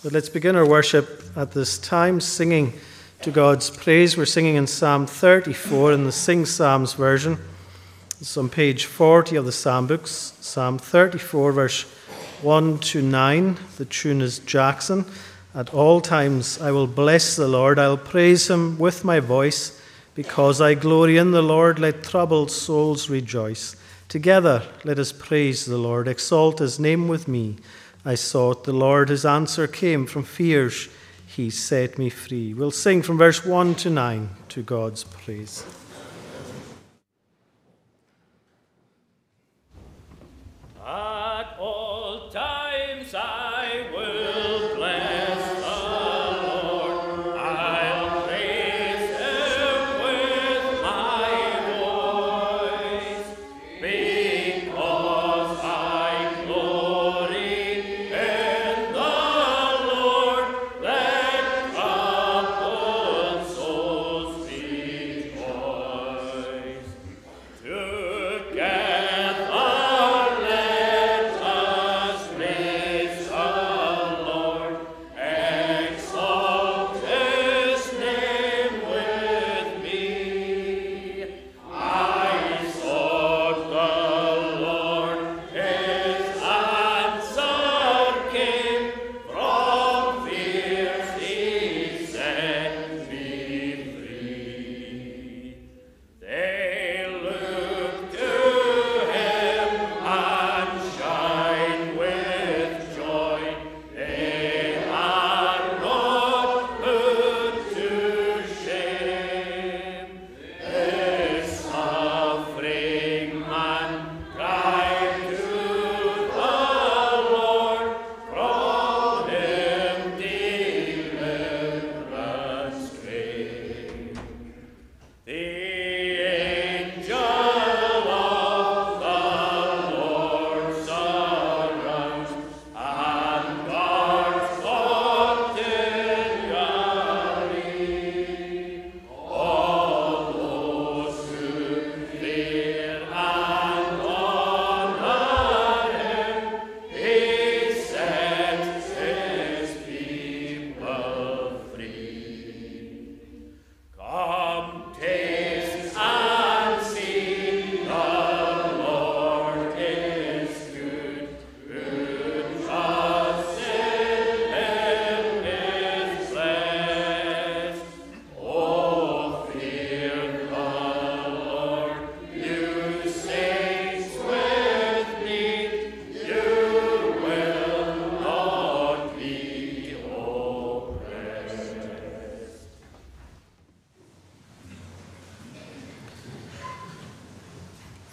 But let's begin our worship at this time singing to God's praise. We're singing in Psalm 34 in the Sing Psalms version. It's on page 40 of the Psalm books, Psalm 34, verse 1 to 9. The tune is Jackson. At all times I will bless the Lord. I'll praise him with my voice. Because I glory in the Lord, let troubled souls rejoice. Together let us praise the Lord. Exalt his name with me. I sought the Lord, his answer came from fears. He set me free. We'll sing from verse 1 to 9 to God's praise.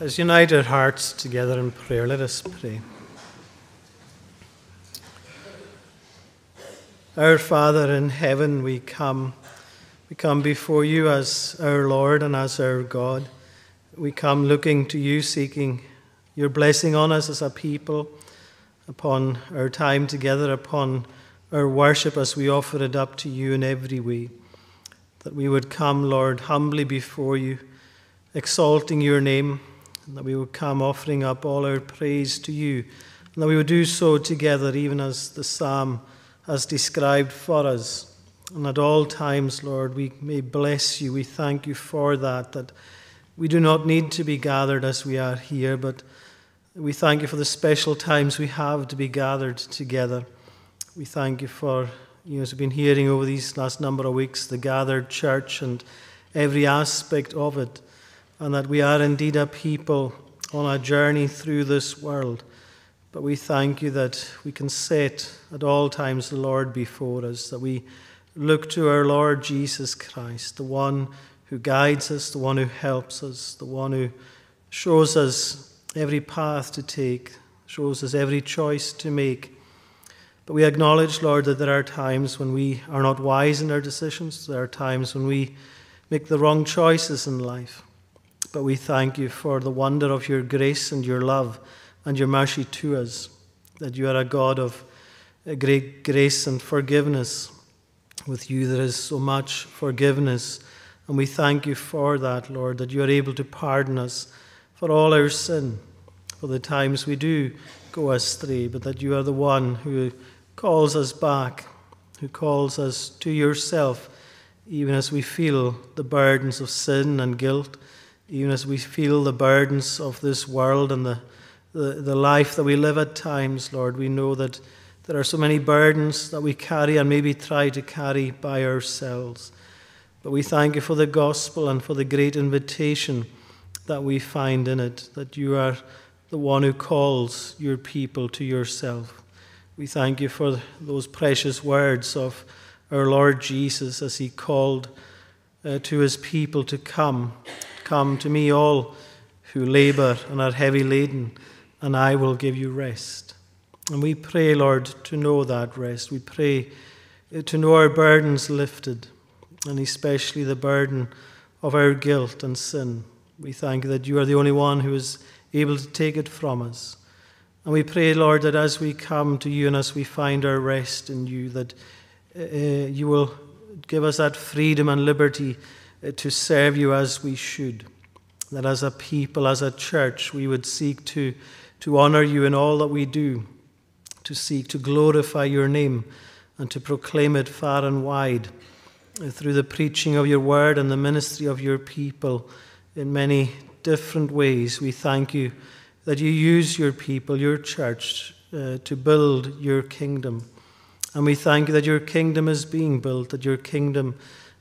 Let's unite our hearts together in prayer. Let us pray. Our Father in heaven, we come. We come before you as our Lord and as our God. We come looking to you, seeking your blessing on us as a people, upon our time together, upon our worship as we offer it up to you in every way. That we would come, Lord, humbly before you, exalting your name and that we would come offering up all our praise to you, and that we would do so together, even as the psalm has described for us. And at all times, Lord, we may bless you. We thank you for that, that we do not need to be gathered as we are here, but we thank you for the special times we have to be gathered together. We thank you for, you know, as we've been hearing over these last number of weeks, the gathered church and every aspect of it and that we are indeed a people on a journey through this world. But we thank you that we can set at all times the Lord before us, that we look to our Lord Jesus Christ, the one who guides us, the one who helps us, the one who shows us every path to take, shows us every choice to make. But we acknowledge, Lord, that there are times when we are not wise in our decisions. There are times when we make the wrong choices in life. But we thank you for the wonder of your grace and your love and your mercy to us, that you are a God of uh, great grace and forgiveness. With you, there is so much forgiveness. And we thank you for that, Lord, that you are able to pardon us for all our sin, for the times we do go astray, but that you are the one who calls us back who calls us to yourself, even as we feel the burdens of sin and guilt, even as we feel the burdens of this world and the, the, the life that we live at times, Lord. We know that there are so many burdens that we carry and maybe try to carry by ourselves. But we thank you for the gospel and for the great invitation that we find in it, that you are the one who calls your people to yourself. We thank you for those precious words of our Lord Jesus as he called uh, to his people to come. Come to me, all who labor and are heavy laden, and I will give you rest. And we pray, Lord, to know that rest. We pray uh, to know our burdens lifted, and especially the burden of our guilt and sin. We thank that you are the only one who is able to take it from us. And we pray, Lord, that as we come to you and as we find our rest in you, that uh, you will give us that freedom and liberty to serve you as we should. That as a people, as a church, we would seek to, to honor you in all that we do, to seek to glorify your name and to proclaim it far and wide uh, through the preaching of your word and the ministry of your people in many different ways. We thank you that you use your people, your church, uh, to build your kingdom. And we thank you that your kingdom is being built, that your kingdom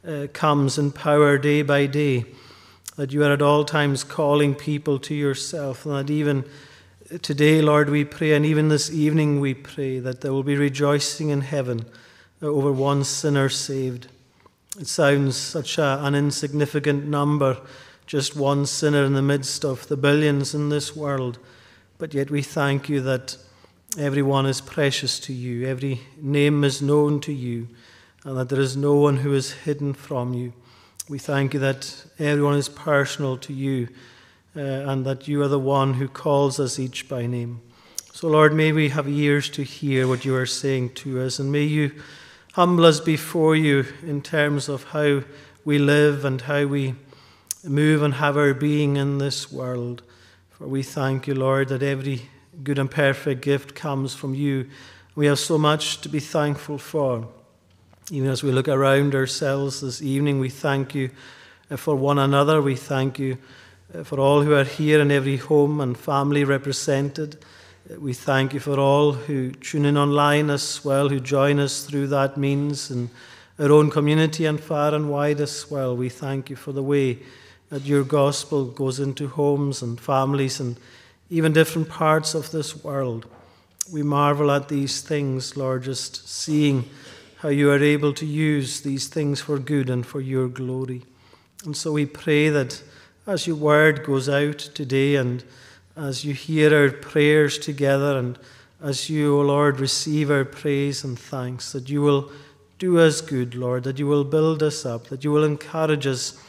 uh, comes in power day by day, that you are at all times calling people to yourself, and that even today, Lord, we pray, and even this evening we pray, that there will be rejoicing in heaven over one sinner saved. It sounds such a, an insignificant number just one sinner in the midst of the billions in this world. But yet we thank you that everyone is precious to you, every name is known to you, and that there is no one who is hidden from you. We thank you that everyone is personal to you, uh, and that you are the one who calls us each by name. So, Lord, may we have ears to hear what you are saying to us, and may you humble us before you in terms of how we live and how we move and have our being in this world. For we thank you, Lord, that every good and perfect gift comes from you. We have so much to be thankful for. Even as we look around ourselves this evening, we thank you uh, for one another. We thank you uh, for all who are here in every home and family represented. Uh, we thank you for all who tune in online as well, who join us through that means, and our own community and far and wide as well. We thank you for the way that your gospel goes into homes and families and even different parts of this world. We marvel at these things, Lord, just seeing how you are able to use these things for good and for your glory. And so we pray that as your word goes out today and as you hear our prayers together and as you, O Lord, receive our praise and thanks, that you will do us good, Lord, that you will build us up, that you will encourage us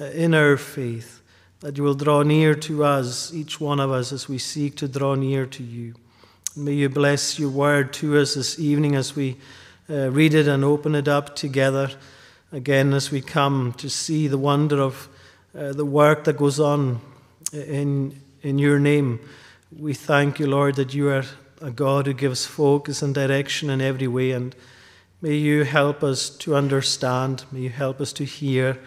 uh, in our faith, that you will draw near to us, each one of us, as we seek to draw near to you. May you bless your word to us this evening as we uh, read it and open it up together. Again, as we come to see the wonder of uh, the work that goes on in, in your name, we thank you, Lord, that you are a God who gives focus and direction in every way. And may you help us to understand, may you help us to hear.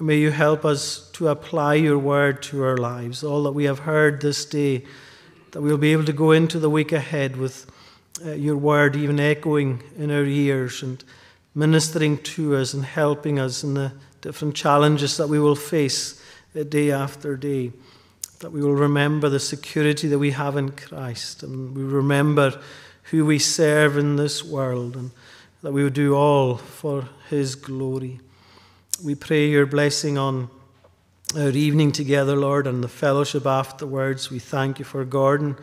May you help us to apply your word to our lives. All that we have heard this day, that we'll be able to go into the week ahead with uh, your word even echoing in our ears and ministering to us and helping us in the different challenges that we will face uh, day after day. That we will remember the security that we have in Christ and we remember who we serve in this world and that we will do all for his glory. We pray your blessing on our evening together, Lord, and the fellowship afterwards. We thank you for Gordon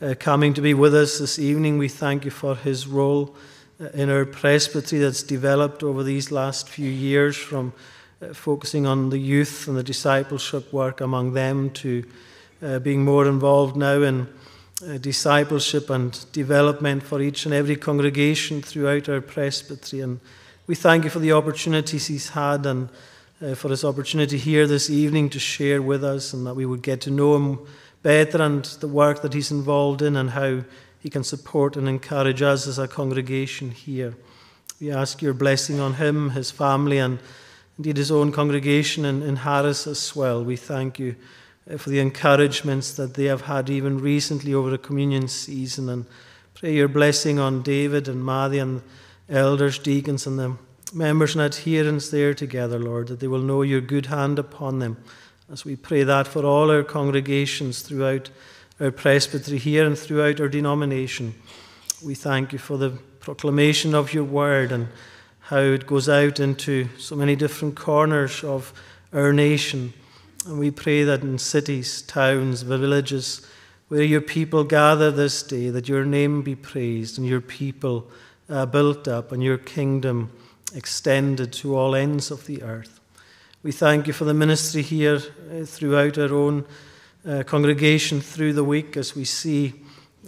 uh, coming to be with us this evening. We thank you for his role uh, in our presbytery that's developed over these last few years from uh, focusing on the youth and the discipleship work among them to uh, being more involved now in uh, discipleship and development for each and every congregation throughout our presbytery. And we thank you for the opportunities he's had and uh, for his opportunity here this evening to share with us and that we would get to know him better and the work that he's involved in and how he can support and encourage us as a congregation here. We ask your blessing on him, his family, and indeed his own congregation in, in Harris as well. We thank you uh, for the encouragements that they have had even recently over the communion season. And pray your blessing on David and Maddy and elders, deacons, and the members and adherents there together, Lord, that they will know your good hand upon them. As we pray that for all our congregations throughout our presbytery here and throughout our denomination, we thank you for the proclamation of your word and how it goes out into so many different corners of our nation. And we pray that in cities, towns, villages, where your people gather this day, that your name be praised and your people uh, built up and your kingdom extended to all ends of the earth. We thank you for the ministry here uh, throughout our own uh, congregation through the week as we see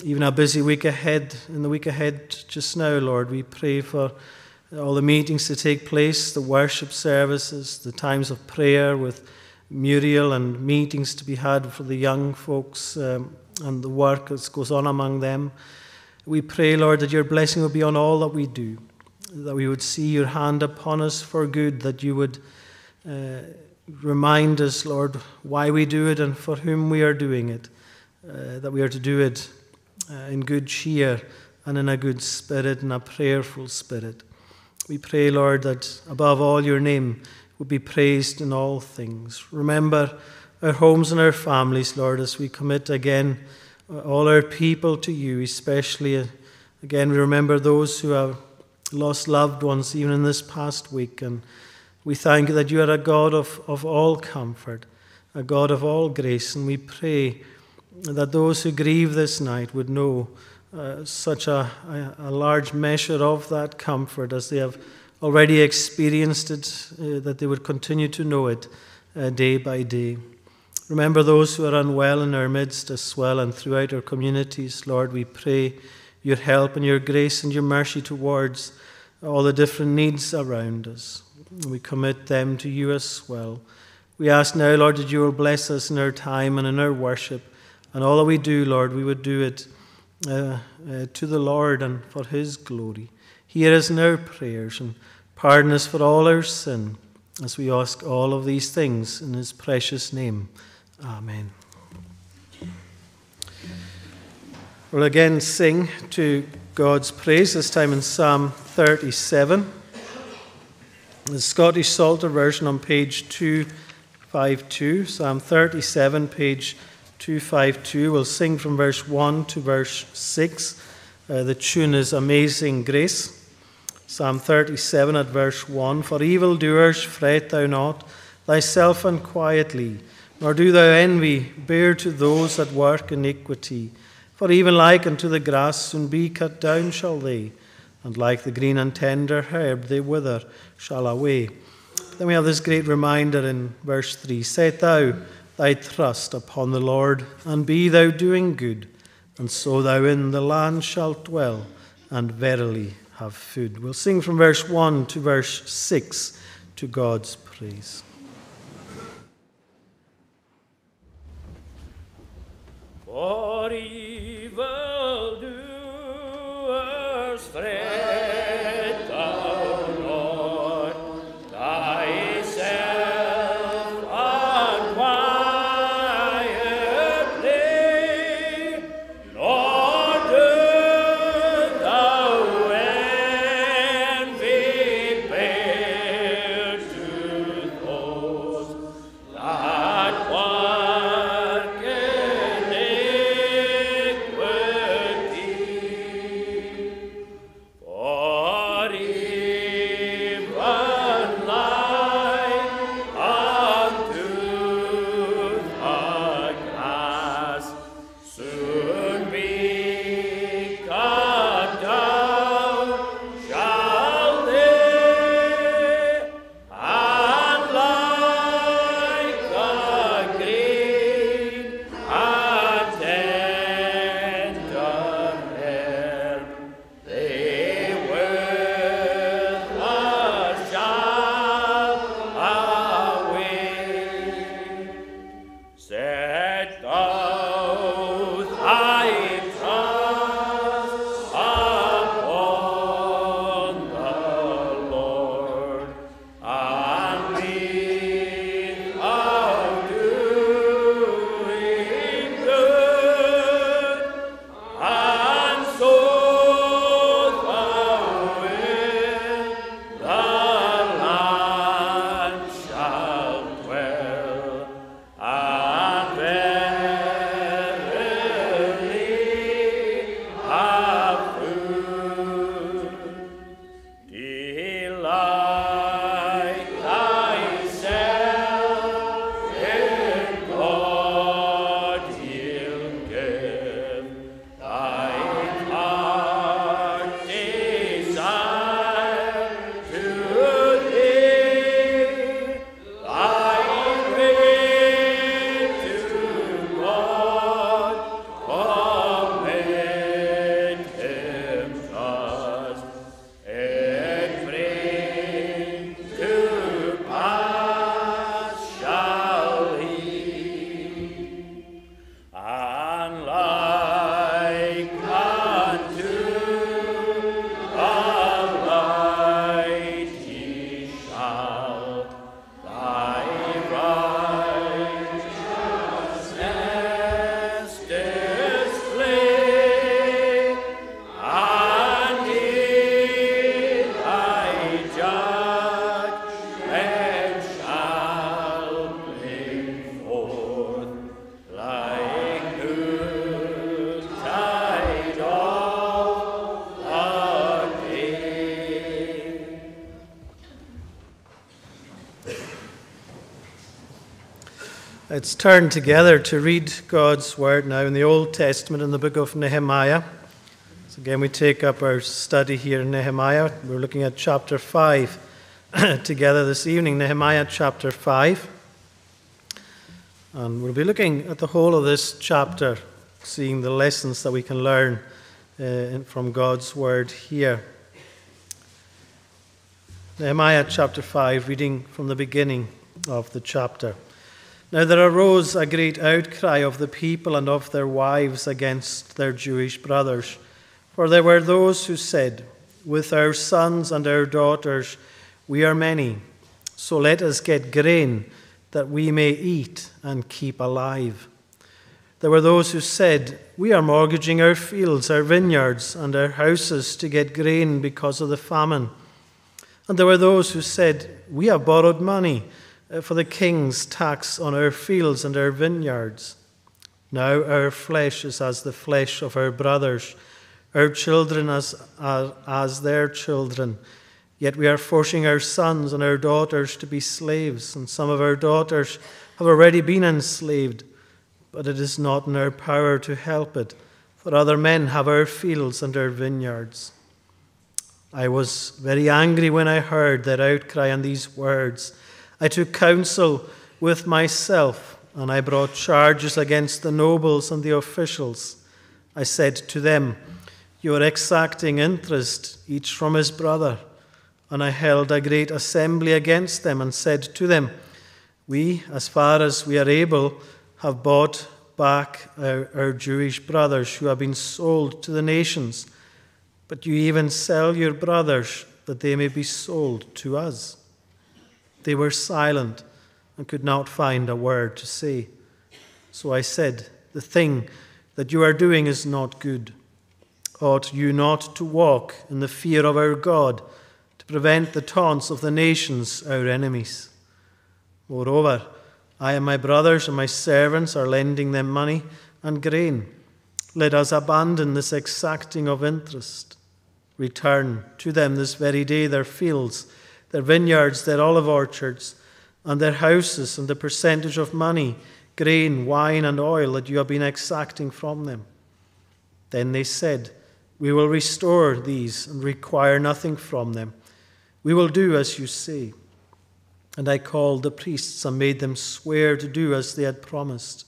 even a busy week ahead. In the week ahead, just now, Lord, we pray for all the meetings to take place, the worship services, the times of prayer with Muriel, and meetings to be had for the young folks um, and the work that goes on among them. We pray, Lord, that your blessing will be on all that we do, that we would see your hand upon us for good, that you would uh, remind us, Lord, why we do it and for whom we are doing it, uh, that we are to do it uh, in good cheer and in a good spirit and a prayerful spirit. We pray, Lord, that above all your name would be praised in all things. Remember our homes and our families, Lord, as we commit again uh, all our people to you, especially uh, again, we remember those who have lost loved ones even in this past week. And we thank you that you are a God of, of all comfort, a God of all grace. And we pray that those who grieve this night would know uh, such a, a, a, large measure of that comfort as they have already experienced it, uh, that they would continue to know it uh, day by day. Remember those who are unwell in our midst as well and throughout our communities. Lord, we pray your help and your grace and your mercy towards all the different needs around us. We commit them to you as well. We ask now, Lord, that you will bless us in our time and in our worship. And all that we do, Lord, we would do it uh, uh, to the Lord and for His glory. Hear us in our prayers and pardon us for all our sin as we ask all of these things in His precious name. Amen. We'll again sing to God's praise, this time in Psalm 37. The Scottish Psalter version on page 252, Psalm 37, page 252. We'll sing from verse 1 to verse 6. Uh, the tune is Amazing Grace. Psalm 37 at verse 1 For evildoers fret thou not thyself unquietly, nor do thou envy, bear to those that work iniquity. For even like unto the grass soon be cut down shall they, and like the green and tender herb they wither shall away. Then we have this great reminder in verse 3 Set thou thy trust upon the Lord, and be thou doing good, and so thou in the land shalt dwell, and verily have food. We'll sing from verse 1 to verse 6 to God's praise. For evil doers, Let's turn together to read God's word now in the Old Testament in the book of Nehemiah. So again, we take up our study here in Nehemiah. We're looking at chapter 5 together this evening, Nehemiah chapter 5. And we'll be looking at the whole of this chapter, seeing the lessons that we can learn uh, from God's word here. Nehemiah chapter 5, reading from the beginning of the chapter. Now there arose a great outcry of the people and of their wives against their Jewish brothers. For there were those who said, With our sons and our daughters we are many, so let us get grain that we may eat and keep alive. There were those who said, We are mortgaging our fields, our vineyards, and our houses to get grain because of the famine. And there were those who said, We have borrowed money Uh, for the king's tax on our fields and our vineyards. Now our flesh is as the flesh of our brothers, our children as, as, as their children. Yet we are forcing our sons and our daughters to be slaves, and some of our daughters have already been enslaved, but it is not in our power to help it, for other men have our fields and our vineyards. I was very angry when I heard that outcry and these words. I took counsel with myself, and I brought charges against the nobles and the officials. I said to them, You are exacting interest, each from his brother. And I held a great assembly against them and said to them, We, as far as we are able, have bought back our, our Jewish brothers who have been sold to the nations, but you even sell your brothers that they may be sold to us. They were silent and could not find a word to say. So I said, The thing that you are doing is not good. Ought you not to walk in the fear of our God to prevent the taunts of the nations, our enemies? Moreover, I and my brothers and my servants are lending them money and grain. Let us abandon this exacting of interest. Return to them this very day their fields their vineyards, their olive orchards, and their houses, and the percentage of money, grain, wine, and oil that you have been exacting from them. Then they said, We will restore these and require nothing from them. We will do as you say. And I called the priests and made them swear to do as they had promised.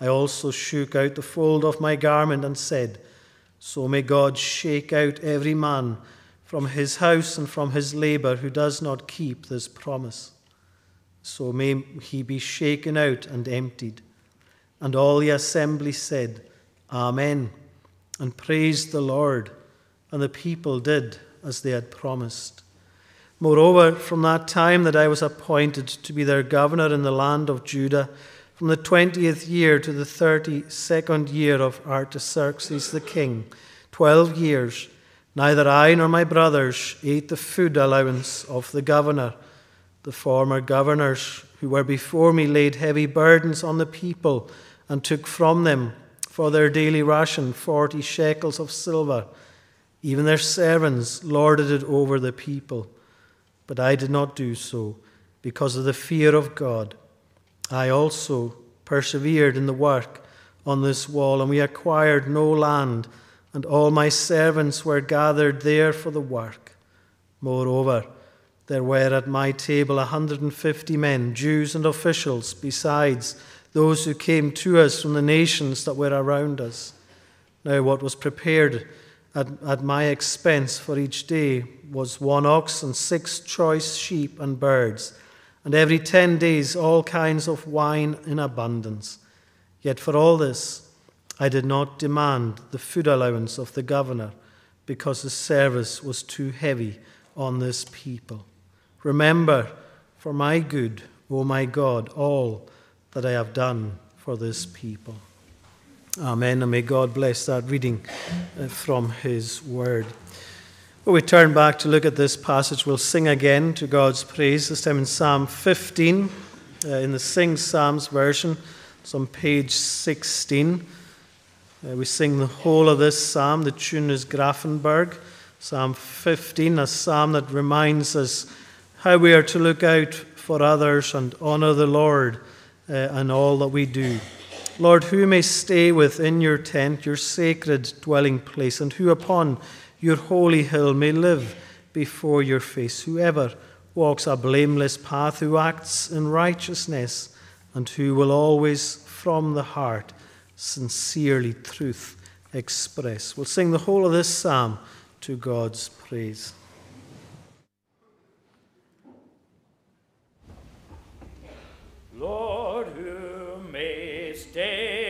I also shook out the fold of my garment and said, So may God shake out every man from his house and from his labor who does not keep this promise. So may he be shaken out and emptied. And all the assembly said, Amen, and praised the Lord. And the people did as they had promised. Moreover, from that time that I was appointed to be their governor in the land of Judah, from the twentieth year to the thirty second year of Artaxerxes the king, twelve years, Neither I nor my brothers ate the food allowance of the governor. The former governors who were before me laid heavy burdens on the people and took from them for their daily ration forty shekels of silver. Even their servants lorded it over the people. But I did not do so because of the fear of God. I also persevered in the work on this wall, and we acquired no land and all my servants were gathered there for the work. Moreover, there were at my table a hundred and fifty men, Jews and officials, besides those who came to us from the nations that were around us. Now, what was prepared at, at my expense for each day was one ox and six choice sheep and birds, and every ten days all kinds of wine in abundance. Yet for all this, I did not demand the food allowance of the governor because the service was too heavy on this people. Remember for my good, O my God, all that I have done for this people. Amen. And may God bless that reading uh, from His Word. When we turn back to look at this passage, we'll sing again to God's praise, this time in Psalm 15, uh, in the Sing Psalms version. It's on page 16. Uh, we sing the whole of this psalm. The tune is Grafenberg, Psalm 15, a psalm that reminds us how we are to look out for others and honor the Lord uh, and all that we do. Lord, who may stay within your tent, your sacred dwelling place, and who upon your holy hill may live before your face? Whoever walks a blameless path, who acts in righteousness, and who will always from the heart sincerely truth express. We'll sing the whole of this psalm to God's praise. Lord, who may stay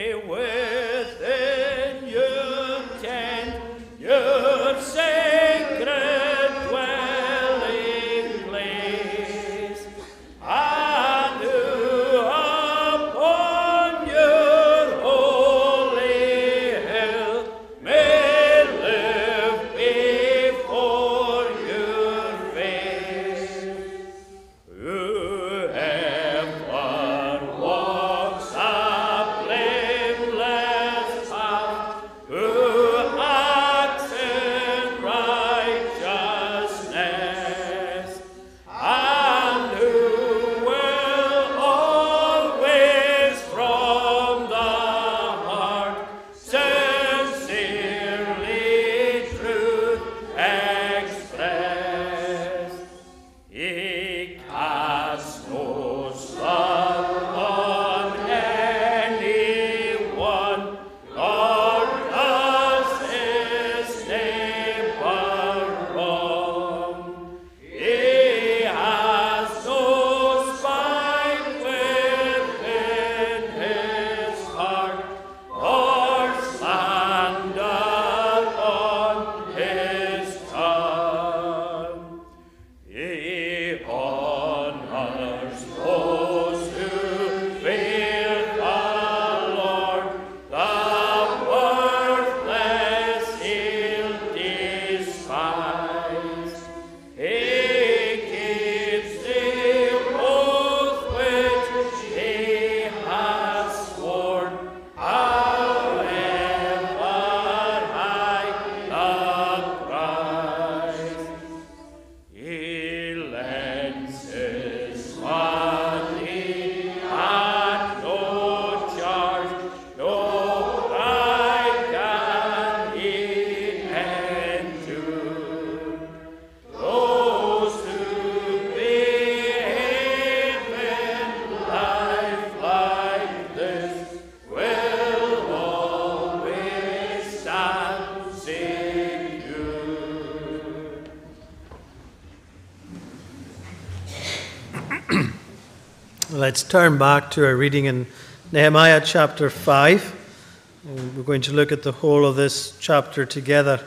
Let's turn back to our reading in Nehemiah chapter 5. And We're going to look at the whole of this chapter together.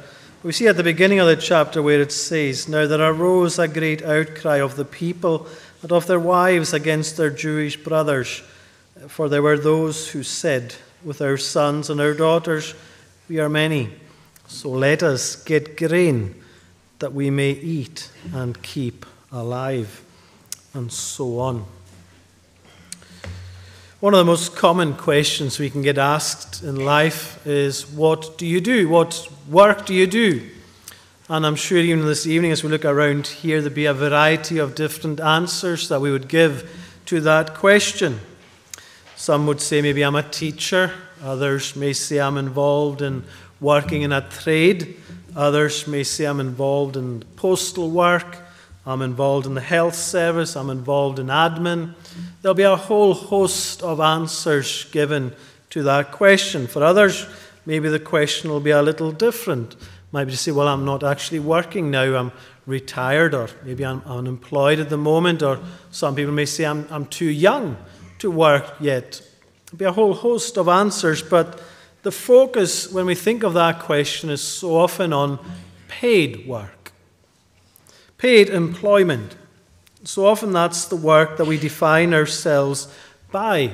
We see at the beginning of the chapter where it says, Now there arose a great outcry of the people and of their wives against their Jewish brothers. For there were those who said, With our sons and our daughters we are many, so let us get grain that we may eat and keep alive, and so on. One of the most common questions we can get asked in life is, What do you do? What work do you do? And I'm sure even this evening, as we look around here, there'll be a variety of different answers that we would give to that question. Some would say, maybe I'm a teacher. Others may say I'm involved in working in a trade. Others may say I'm involved in postal work. I'm involved in the health service. I'm involved in admin. There'll be a whole host of answers given to that question. For others, maybe the question will be a little different. Maybe to say, well, I'm not actually working now. I'm retired, or maybe I'm unemployed at the moment, or some people may say I'm, I'm too young to work yet. There'll be a whole host of answers, but the focus when we think of that question is so often on paid work, paid employment. So often that's the work that we define ourselves by.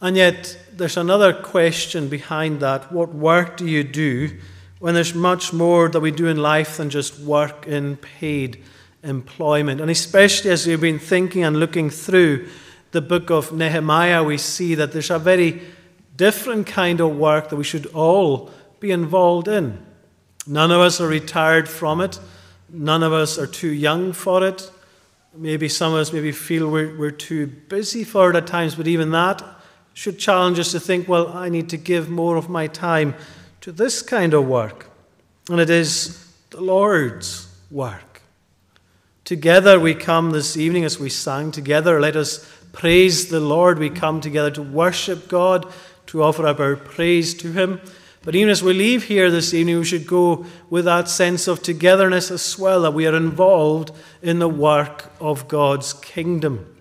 And yet, there's another question behind that. What work do you do when there's much more that we do in life than just work in paid employment? And especially as we've been thinking and looking through the book of Nehemiah, we see that there's a very different kind of work that we should all be involved in. None of us are retired from it, none of us are too young for it. Maybe some of us maybe feel we're, we're too busy for it at times, but even that should challenge us to think, well, I need to give more of my time to this kind of work. And it is the Lord's work. Together we come this evening as we sang together. Let us praise the Lord. We come together to worship God, to offer up our praise to Him. But even as we leave here this evening, we should go with that sense of togetherness as well, that we are involved in the work of God's kingdom,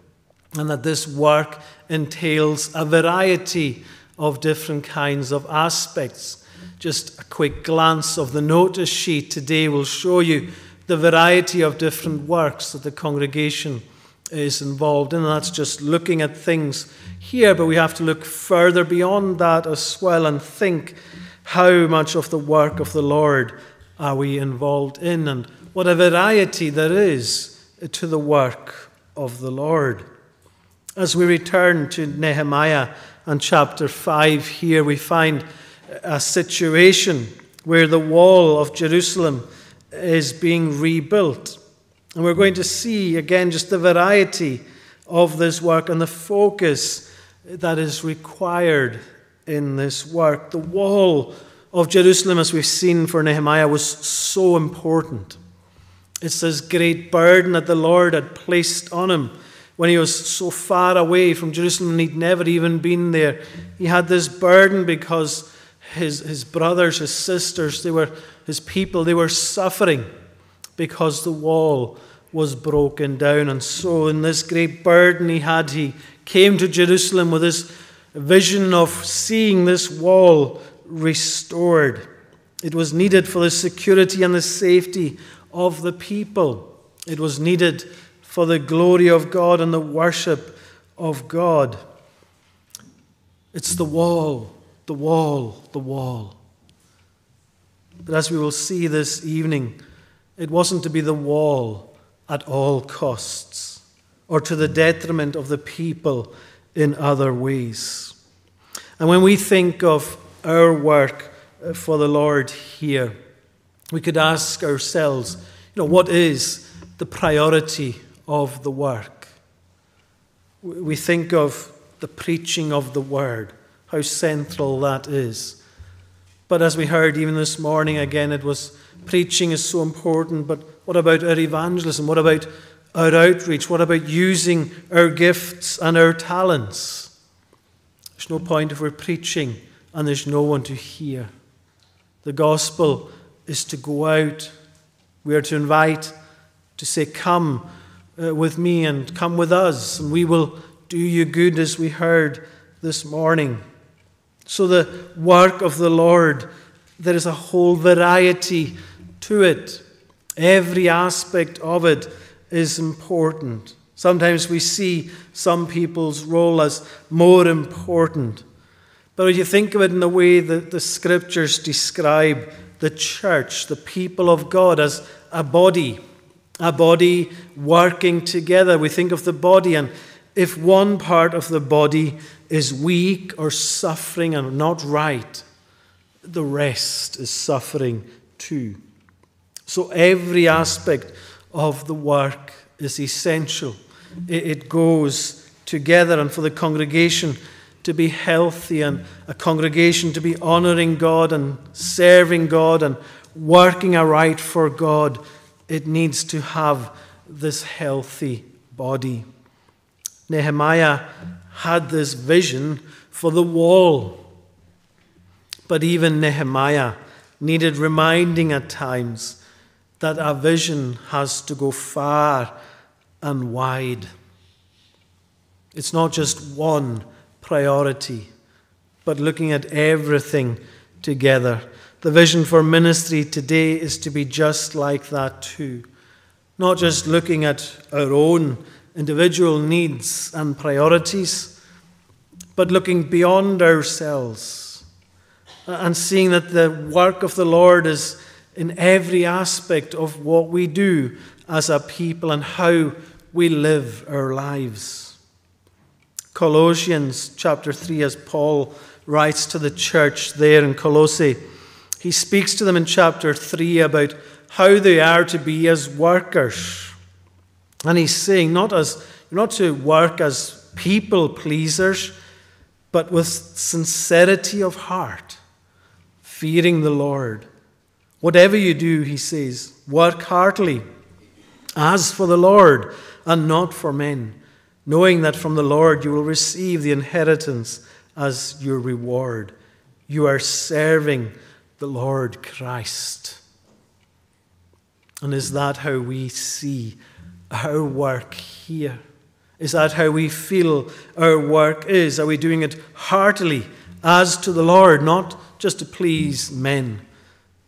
and that this work entails a variety of different kinds of aspects. Just a quick glance of the notice sheet today will show you the variety of different works that the congregation is involved in. And that's just looking at things here, but we have to look further beyond that as well and think how much of the work of the Lord are we involved in and what a variety there is to the work of the Lord. As we return to Nehemiah and chapter 5, here we find a situation where the wall of Jerusalem is being rebuilt. And we're going to see again just the variety of this work and the focus that is required in this work. The wall of Jerusalem, as we've seen for Nehemiah, was so important. It's this great burden that the Lord had placed on him when he was so far away from Jerusalem and he'd never even been there. He had this burden because his, his brothers, his sisters, they were his people, they were suffering because the wall was broken down. And so, in this great burden he had, he came to Jerusalem with this vision of seeing this wall restored. It was needed for the security and the safety of the people, it was needed for the glory of God and the worship of God. It's the wall, the wall, the wall. But as we will see this evening, it wasn't to be the wall at all costs or to the detriment of the people in other ways. And when we think of our work uh, for the Lord here, we could ask ourselves, you know, what is the priority of the work? We think of the preaching of the word, how central that is. But as we heard even this morning, again, it was preaching is so important, but what about our evangelism? What about our outreach? What about using our gifts and our talents? There's no point if we're preaching and there's no one to hear. The gospel is to go out. We are to invite, to say, Come uh, with me and come with us, and we will do you good as we heard this morning. So, the work of the Lord, there is a whole variety to it. Every aspect of it is important. Sometimes we see some people's role as more important. But when you think of it in the way that the scriptures describe the church, the people of God, as a body, a body working together, we think of the body, and if one part of the body is weak or suffering and not right, the rest is suffering too. So every aspect of the work is essential. It goes together, and for the congregation to be healthy and a congregation to be honoring God and serving God and working aright for God, it needs to have this healthy body. Nehemiah had this vision for the wall. But even Nehemiah needed reminding at times that our vision has to go far and wide. It's not just one priority, but looking at everything together. The vision for ministry today is to be just like that too. Not just looking at our own individual needs and priorities, but looking beyond ourselves and seeing that the work of the Lord is in every aspect of what we do as a people and how we live our lives. Colossians chapter 3, as Paul writes to the church there in Colossae, he speaks to them in chapter 3 about how they are to be as workers. And he's saying, not, as, not to work as people pleasers, but with sincerity of heart, fearing the Lord. Whatever you do, he says, work heartily, as for the Lord and not for men, knowing that from the Lord you will receive the inheritance as your reward. You are serving the Lord Christ. And is that how we see our work here? Is that how we feel our work is? Are we doing it heartily as to the Lord, not just to please men,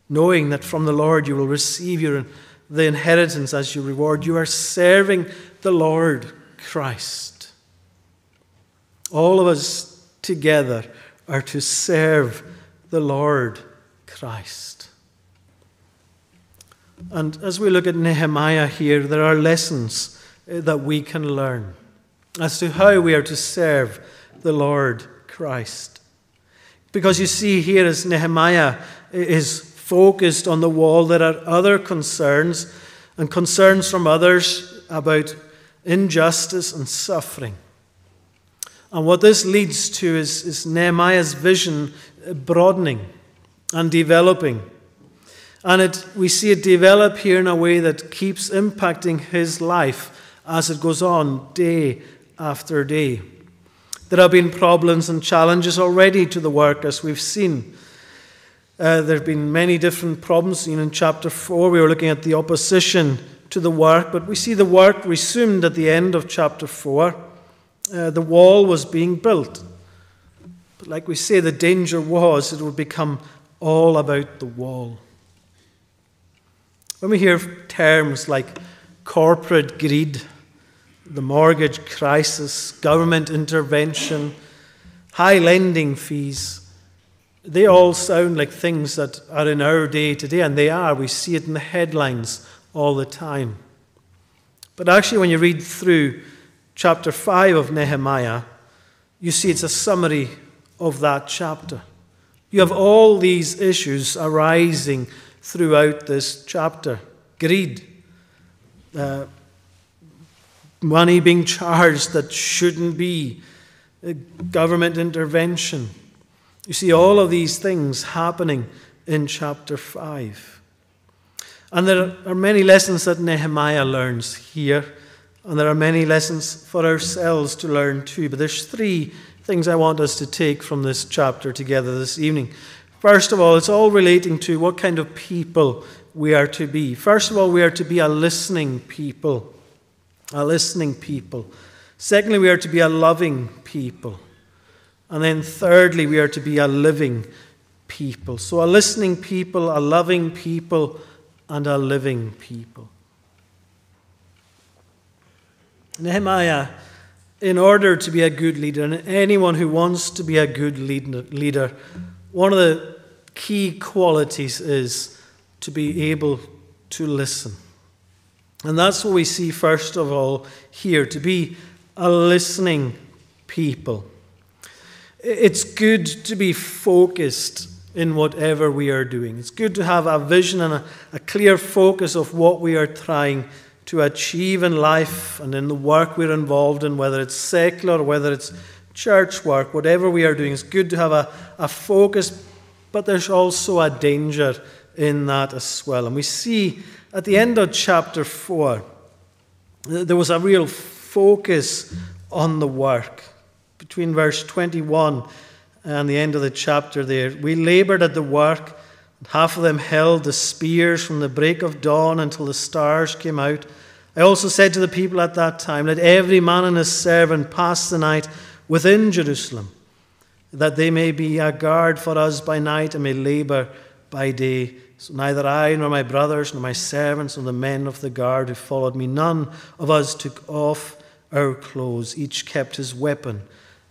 knowing that from the Lord you will receive your, the inheritance as your reward? You are serving the Lord Christ. All of us together are to serve the Lord Christ. And as we look at Nehemiah here, there are lessons uh, that we can learn as to how we are to serve the Lord Christ. Because you see, here as Nehemiah is focused on the wall, there are other concerns and concerns from others about injustice and suffering. And what this leads to is, is Nehemiah's vision broadening and developing. And it, we see it develop here in a way that keeps impacting his life as it goes on day after day. There have been problems and challenges already to the work, as we've seen. Uh, there have been many different problems. in chapter 4, we were looking at the opposition to the work, but we see the work resumed at the end of chapter 4. Uh, the wall was being built. But like we say, the danger was it would become all about the wall. When we hear terms like corporate greed, the mortgage crisis, government intervention, high lending fees, they all sound like things that are in our day today, and they are. We see it in the headlines all the time. But actually, when you read through chapter 5 of Nehemiah, you see it's a summary of that chapter. You have all these issues arising throughout this chapter greed, uh, money being charged that shouldn't be, uh, government intervention. You see all of these things happening in chapter 5. And there are many lessons that Nehemiah learns here, and there are many lessons for ourselves to learn too. But there's three things I want us to take from this chapter together this evening. First of all, it's all relating to what kind of people we are to be. First of all, we are to be a listening people a listening people. Secondly, we are to be a loving people. And then thirdly, we are to be a living people. So, a listening people, a loving people, and a living people. Nehemiah, in order to be a good leader, and anyone who wants to be a good leader, one of the key qualities is to be able to listen. And that's what we see, first of all, here to be a listening people. It's good to be focused in whatever we are doing. It's good to have a vision and a, a, clear focus of what we are trying to achieve in life and in the work we're involved in, whether it's secular whether it's church work, whatever we are doing. It's good to have a, a focus, but there's also a danger in that as well. And we see at the end of chapter 4, there was a real focus on the work. Between verse 21 and the end of the chapter, there, we labored at the work. Half of them held the spears from the break of dawn until the stars came out. I also said to the people at that time, Let every man and his servant pass the night within Jerusalem, that they may be a guard for us by night and may labor by day. So neither I, nor my brothers, nor my servants, nor the men of the guard who followed me, none of us took off our clothes. Each kept his weapon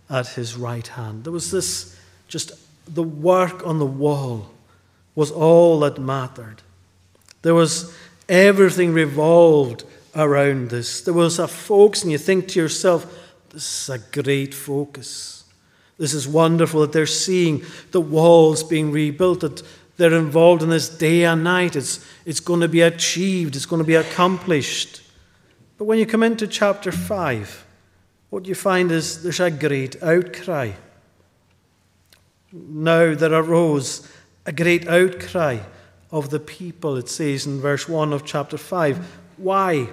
at his right hand. There was this just the work on the wall was all that mattered. There was everything revolved around this. There was a focus, and you think to yourself, this is a great focus. This is wonderful that they're seeing the walls being rebuilt, that they're involved in this day and night. It's, it's going to be achieved, it's going to be accomplished. But when you come into chapter 5, what you find is there's a great outcry. Now there arose a great outcry of the people, it says in verse 1 of chapter 5. Why?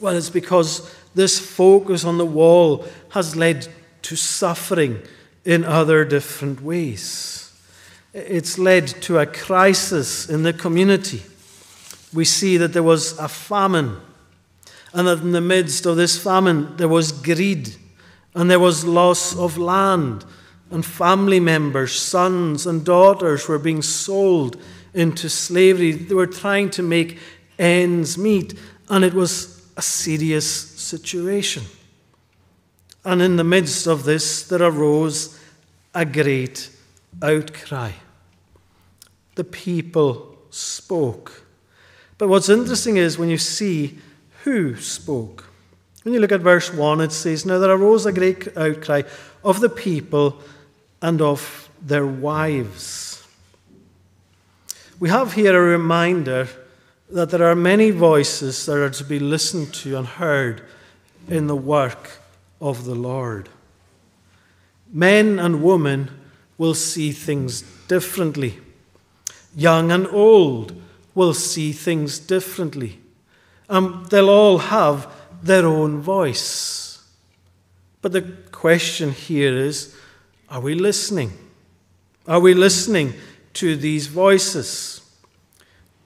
Well, it's because this focus on the wall has led to suffering in other different ways. It's led to a crisis in the community. We see that there was a famine, and that in the midst of this famine, there was greed, and there was loss of land, and family members, sons and daughters, were being sold into slavery. They were trying to make ends meet, and it was a serious situation. And in the midst of this, there arose a great outcry. The people spoke. But what's interesting is when you see who spoke. When you look at verse 1, it says, Now there arose a great outcry of the people and of their wives. We have here a reminder that there are many voices that are to be listened to and heard in the work of the Lord. Men and women will see things differently. Young and old will see things differently. Um, they'll all have their own voice. But the question here is are we listening? Are we listening to these voices?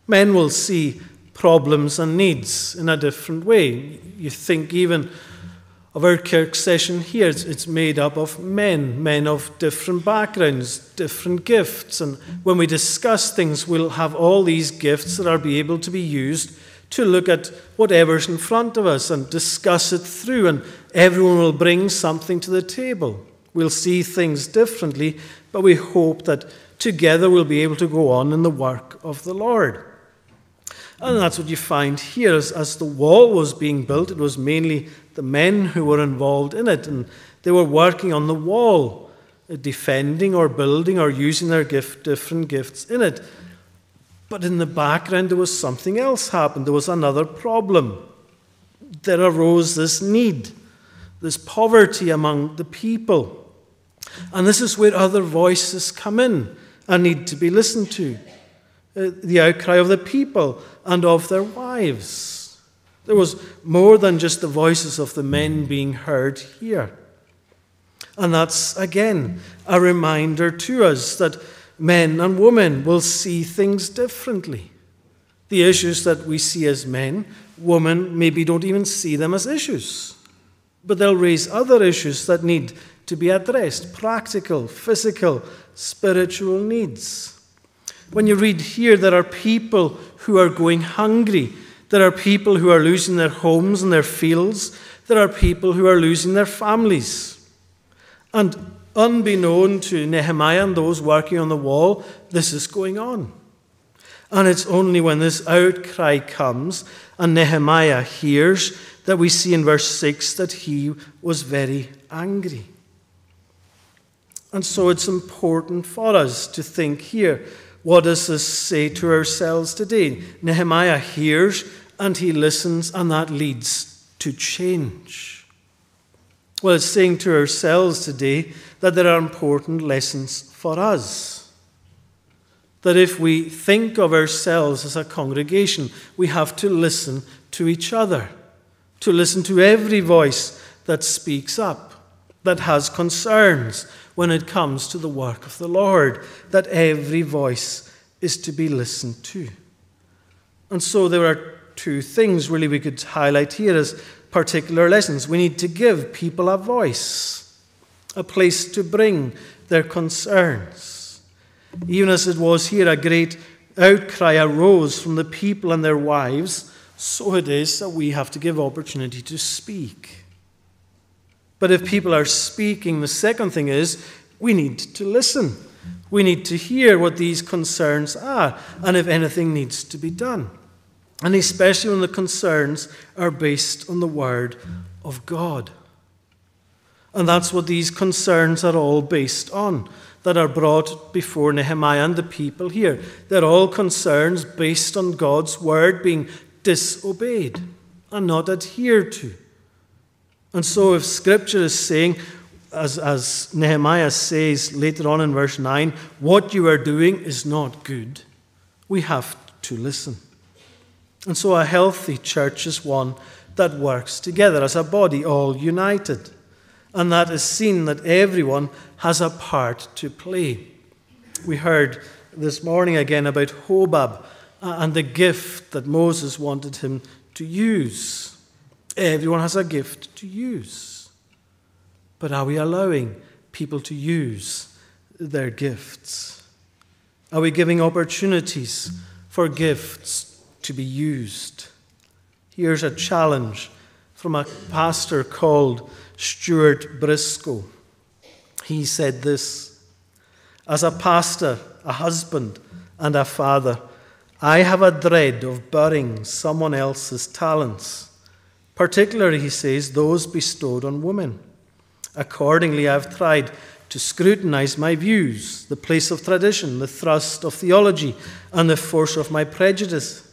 Men will see problems and needs in a different way. You think even of our Kirk session here, it's made up of men, men of different backgrounds, different gifts. And when we discuss things, we'll have all these gifts that are be able to be used to look at whatever's in front of us and discuss it through, and everyone will bring something to the table. We'll see things differently, but we hope that together we'll be able to go on in the work of the Lord. And that's what you find here. As, as the wall was being built, it was mainly the men who were involved in it, and they were working on the wall, defending or building or using their gift, different gifts in it. But in the background, there was something else happened. There was another problem. There arose this need, this poverty among the people. And this is where other voices come in and need to be listened to. Uh, the outcry of the people and of their wives. There was more than just the voices of the men being heard here. And that's, again, a reminder to us that men and women will see things differently. The issues that we see as men, women maybe don't even see them as issues. But they'll raise other issues that need to be addressed practical, physical, spiritual needs. When you read here, there are people who are going hungry there are people who are losing their homes and their fields. There are people who are losing their families. And unbeknown to Nehemiah and those working on the wall, this is going on. And it's only when this outcry comes and Nehemiah hears that we see in verse 6 that he was very angry. And so it's important for us to think here what does this say to ourselves today? Nehemiah hears and he listens, and that leads to change. Well, it's saying to ourselves today that there are important lessons for us. That if we think of ourselves as a congregation, we have to listen to each other, to listen to every voice that speaks up, that has concerns when it comes to the work of the Lord, that every voice is to be listened to. And so there are two things really we could highlight here as particular lessons. We need to give people a voice, a place to bring their concerns. Even as it was here, a great outcry arose from the people and their wives, so it is that we have to give opportunity to speak. But if people are speaking, the second thing is we need to listen. We need to hear what these concerns are and if anything needs to be done and especially when the concerns are based on the Word of God. And that's what these concerns are all based on, that are brought before Nehemiah and the people here. They're all concerns based on God's Word being disobeyed. and not adhered to. And so, if Scripture is saying, as, as Nehemiah says later on in verse 9, what you are doing is not good, we have to listen. And so, a healthy church is one that works together as a body, all united. And that is seen that everyone has a part to play. We heard this morning again about Hobab and the gift that Moses wanted him to use. Everyone has a gift to use. But are we allowing people to use their gifts? Are we giving opportunities for gifts to be used? Here's a challenge from a pastor called Stuart Briscoe. He said this As a pastor, a husband, and a father, I have a dread of burying someone else's talents, particularly, he says, those bestowed on women. Accordingly, I've tried to scrutinize my views, the place of tradition, the thrust of theology, and the force of my prejudice.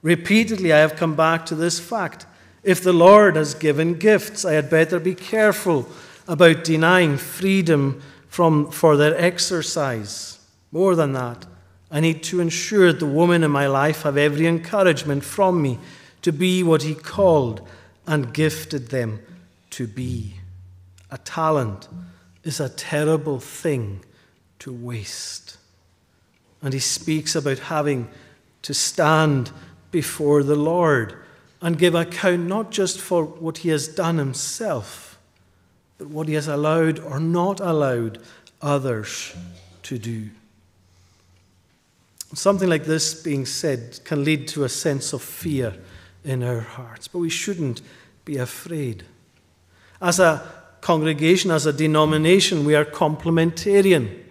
Repeatedly, I have come back to this fact. If the Lord has given gifts, I had better be careful about denying freedom from, for their exercise. More than that, I need to ensure the women in my life have every encouragement from me to be what He called and gifted them to be. A talent is a terrible thing to waste. And He speaks about having to stand before the Lord and give account not just for what He has done Himself, but what He has allowed or not allowed others to do. Something like this being said can lead to a sense of fear in our hearts, but we shouldn't be afraid. As a congregation, as a denomination, we are complementarian.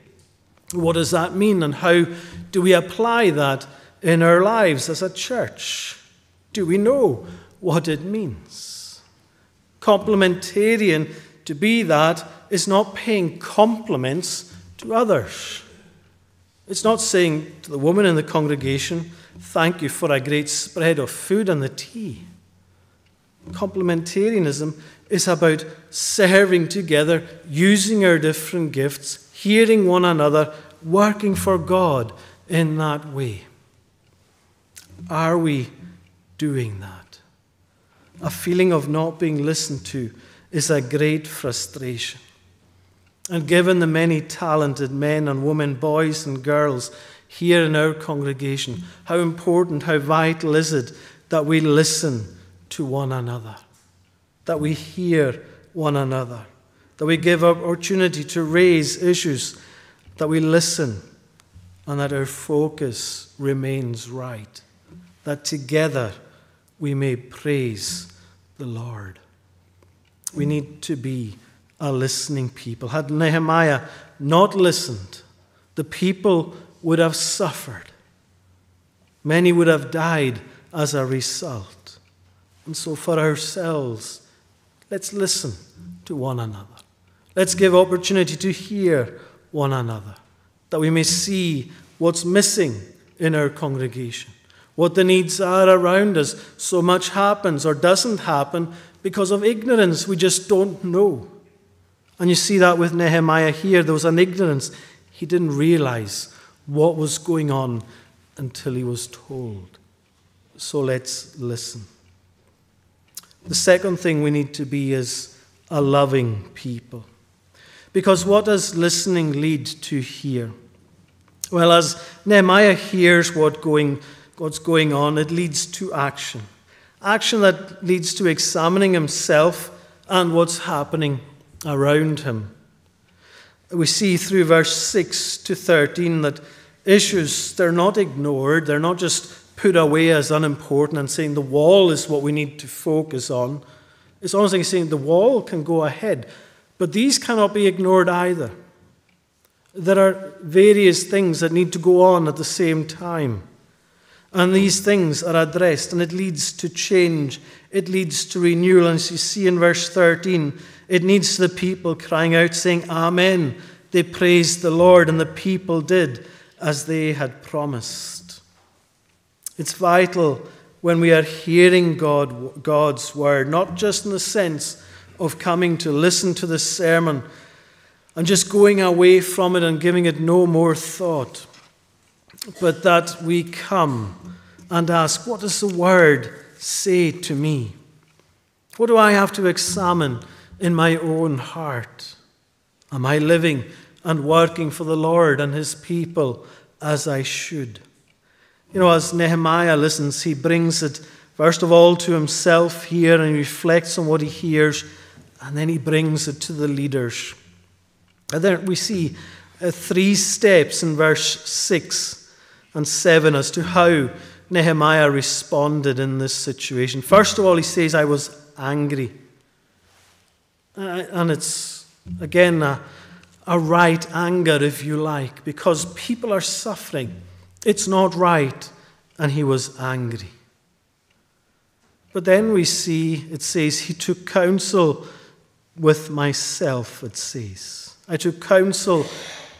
What does that mean, and how do we apply that in our lives as a church? Do we know what it means? Complementarian, to be that, is not paying compliments to others. It's not saying to the woman in the congregation, Thank you for a great spread of food and the tea. Complementarianism is about serving together, using our different gifts, hearing one another, working for God in that way. Are we doing that? A feeling of not being listened to is a great frustration. And given the many talented men and women, boys and girls here in our congregation, how important, how vital is it that we listen to one another, that we hear one another, that we give opportunity to raise issues, that we listen, and that our focus remains right, that together we may praise the Lord. We need to be a listening people. Had Nehemiah not listened, the people would have suffered. Many would have died as a result. And so, for ourselves, let's listen to one another. Let's give opportunity to hear one another, that we may see what's missing in our congregation, what the needs are around us. So much happens or doesn't happen because of ignorance. We just don't know. And you see that with Nehemiah here. There was an ignorance. He didn't realize what was going on until he was told. So let's listen. The second thing we need to be is a loving people. Because what does listening lead to here? Well, as Nehemiah hears what going, what's going on, it leads to action. Action that leads to examining himself and what's happening around him. We see through verse 6 to 13 that issues, they're not ignored, they're not just put away as unimportant and saying the wall is what we need to focus on. It's almost like saying the wall can go ahead, but these cannot be ignored either. There are various things that need to go on at the same time. And these things are addressed, and it leads to change. It leads to renewal. And as you see in verse 13, it needs the people crying out, saying, Amen. They praised the Lord, and the people did as they had promised. It's vital when we are hearing God, God's word, not just in the sense of coming to listen to the sermon and just going away from it and giving it no more thought, but that we come and ask, What does the word say to me? What do I have to examine in my own heart? Am I living and working for the Lord and his people as I should? You know, as Nehemiah listens, he brings it first of all to himself here and he reflects on what he hears, and then he brings it to the leaders. And then we see uh, three steps in verse 6 and 7 as to how Nehemiah responded in this situation. First of all, he says, I was angry. And it's, again, a, a right anger, if you like, because people are suffering. It's not right. And he was angry. But then we see, it says, he took counsel with myself, it says. I took counsel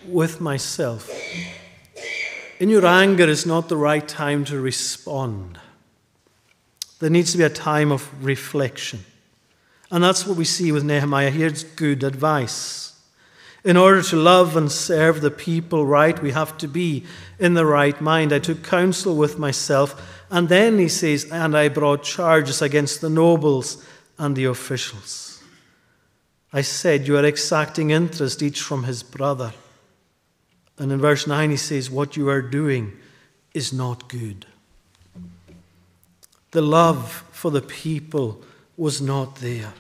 with myself. In your anger is not the right time to respond. There needs to be a time of reflection. And that's what we see with Nehemiah. Here's good advice. In order to love and serve the people right, we have to be in the right mind. I took counsel with myself, and then he says, and I brought charges against the nobles and the officials. I said, You are exacting interest each from his brother. And in verse 9, he says, What you are doing is not good. The love for the people was not there.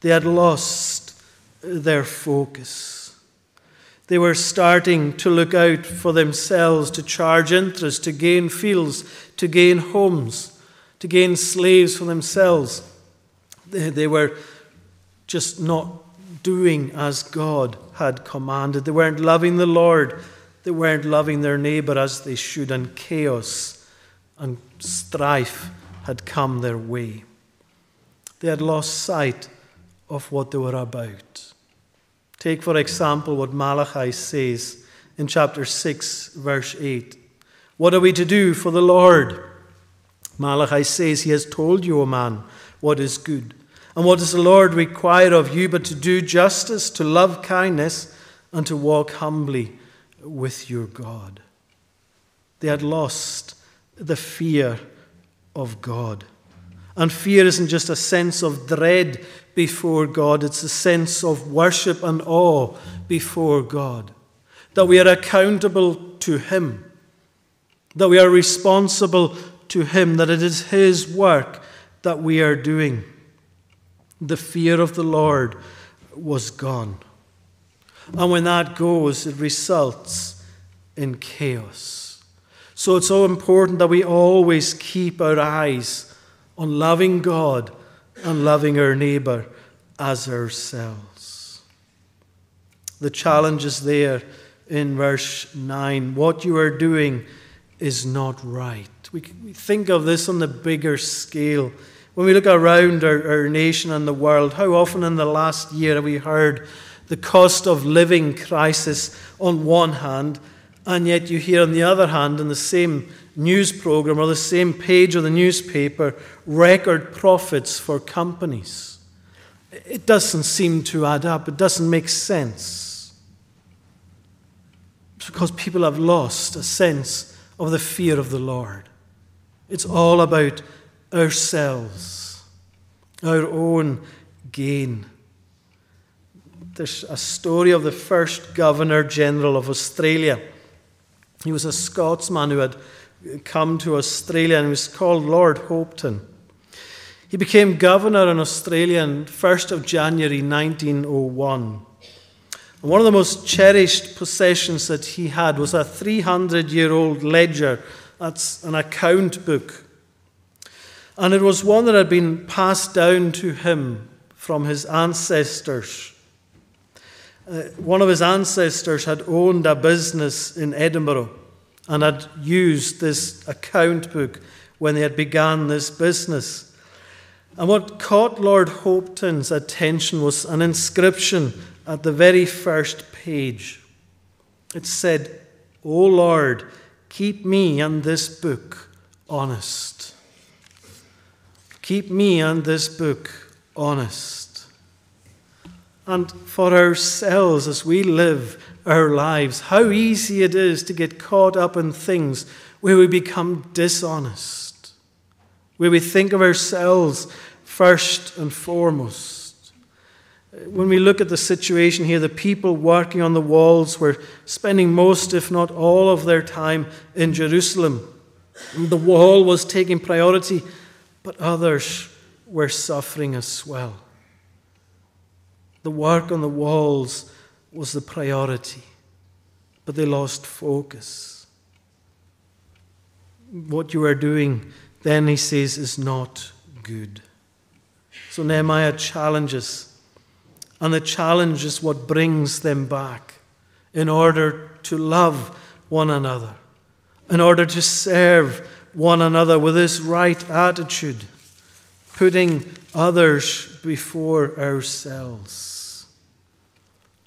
They had lost their focus. They were starting to look out for themselves, to charge interest, to gain fields, to gain homes, to gain slaves for themselves. They were just not doing as God had commanded. They weren't loving the Lord. They weren't loving their neighbor as they should, and chaos and strife had come their way. They had lost sight of what they were about. Take, for example, what Malachi says in chapter 6, verse 8. What are we to do for the Lord? Malachi says, He has told you, O man, what is good. And what does the Lord require of you but to do justice, to love kindness, and to walk humbly with your God? They had lost the fear of God. And fear isn't just a sense of dread before God, it's a sense of worship and awe before God. That we are accountable to Him, that we are responsible to Him, that it is His work that we are doing. The fear of the Lord was gone. And when that goes, it results in chaos. So it's so important that we always keep our eyes on loving God and loving our neighbour as ourselves. The challenge is there in verse 9. What you are doing is not right. We, think of this on the bigger scale. When we look around our, our nation and the world, how often in the last year have we heard the cost of living crisis on one hand, and yet you hear on the other hand, in the same news program or the same page of the newspaper record profits for companies. It doesn't seem to add up, it doesn't make sense. It's because people have lost a sense of the fear of the Lord. It's all about ourselves, our own gain. There's a story of the first Governor General of Australia. He was a Scotsman who had come to Australia and was called Lord Hopetoun. He became governor in Australia on 1st of January 1901. And one of the most cherished possessions that he had was a 300 year old ledger. That's an account book. And it was one that had been passed down to him from his ancestors. Uh, one of his ancestors had owned a business in Edinburgh and had used this account book when they had begun this business. And what caught Lord Hopetoun's attention was an inscription at the very first page. It said, O Lord, keep me and this book honest. Keep me and this book honest. And for ourselves, as we live our lives, how easy it is to get caught up in things where we become dishonest, where we think of ourselves first and foremost. When we look at the situation here, the people working on the walls were spending most, if not all, of their time in Jerusalem. The wall was taking priority, but others were suffering as well. The work on the walls was the priority, but they lost focus. What you are doing, then, he says, is not good. So Nehemiah challenges, and the challenge is what brings them back in order to love one another in order to serve one another with this right attitude, putting others before ourselves.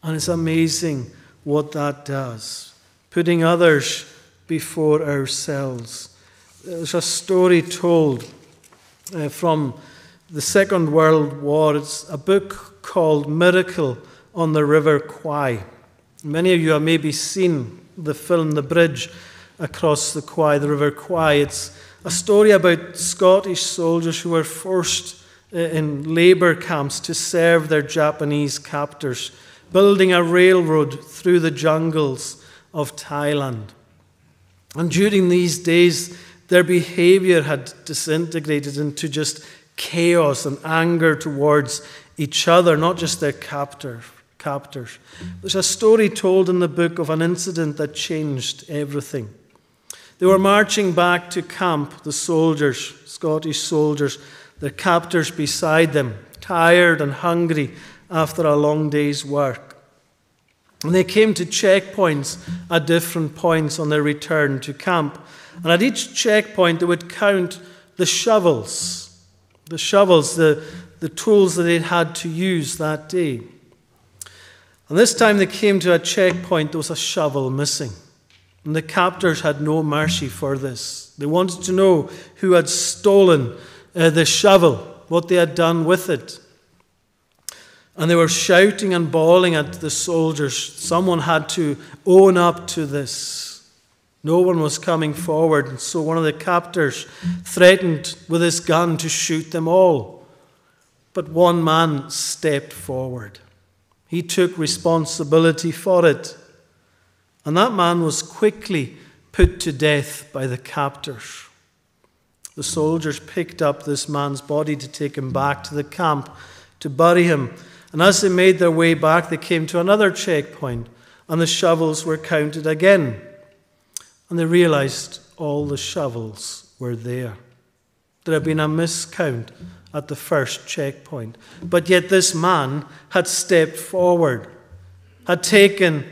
And it's amazing what that does, putting others before ourselves. There's a story told uh, from the Second World War. It's a book called Miracle on the River Kwai. Many of you have maybe seen the film The Bridge across the Kwai, the River Kwai. It's a story about Scottish soldiers who were forced uh, in labour camps to serve their Japanese captors, building a railroad through the jungles of Thailand. And during these days, their behaviour had disintegrated into just chaos and anger towards each other, not just their captor, captors. There's a story told in the book of an incident that changed everything. They were marching back to camp, the soldiers, Scottish soldiers, their captors beside them, tired and hungry after a long day's work. And they came to checkpoints at different points on their return to camp. And at each checkpoint, they would count the shovels, the shovels, the, the tools that they'd had to use that day. And this time they came to a checkpoint, there was a shovel missing. And the captors had no mercy for this. They wanted to know who had stolen uh, the shovel, what they had done with it. And they were shouting and bawling at the soldiers. Someone had to own up to this. No one was coming forward, and so one of the captors threatened with his gun to shoot them all. But one man stepped forward. He took responsibility for it. And that man was quickly put to death by the captors. The soldiers picked up this man's body to take him back to the camp to bury him. And as they made their way back, they came to another checkpoint, and the shovels were counted again. And they realized all the shovels were there. There had been a miscount at the first checkpoint. But yet this man had stepped forward, had taken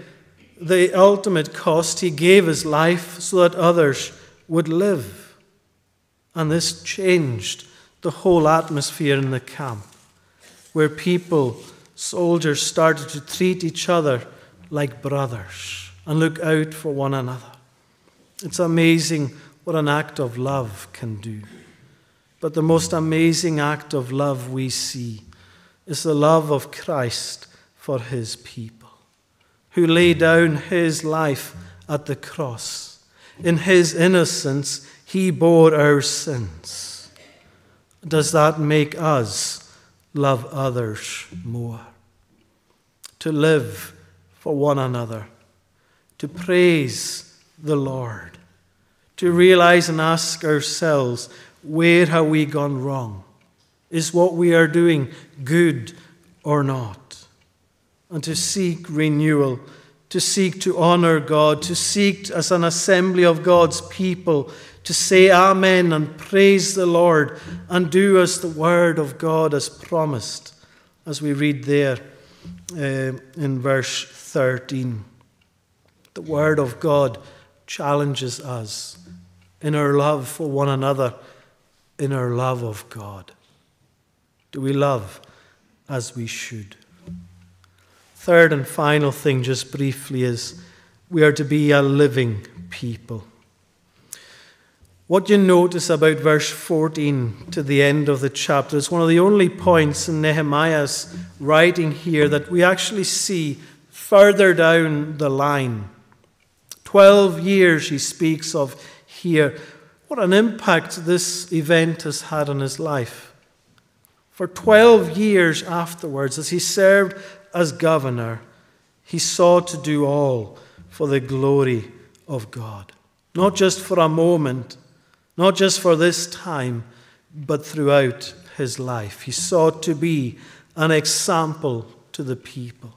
the ultimate cost, he gave his life so that others would live. And this changed the whole atmosphere in the camp, where people, soldiers, started to treat each other like brothers and look out for one another. It's amazing what an act of love can do. But the most amazing act of love we see is the love of Christ for his people who laid down his life at the cross. In his innocence, he bore our sins. Does that make us love others more? To live for one another, to praise the Lord, to realize and ask ourselves, where have we gone wrong? Is what we are doing good or not? And to seek renewal, to seek to honor God, to seek as an assembly of God's people to say Amen and praise the Lord and do as the word of God has promised, as we read there uh, in verse 13. The word of God challenges us in our love for one another, in our love of God. Do we love as we should? Third and final thing, just briefly, is we are to be a living people. What you notice about verse 14 to the end of the chapter is one of the only points in Nehemiah's writing here that we actually see further down the line. Twelve years he speaks of here. What an impact this event has had on his life. For 12 years afterwards, as he served as governor, he sought to do all for the glory of God. Not just for a moment, not just for this time, but throughout his life. He sought to be an example to the people.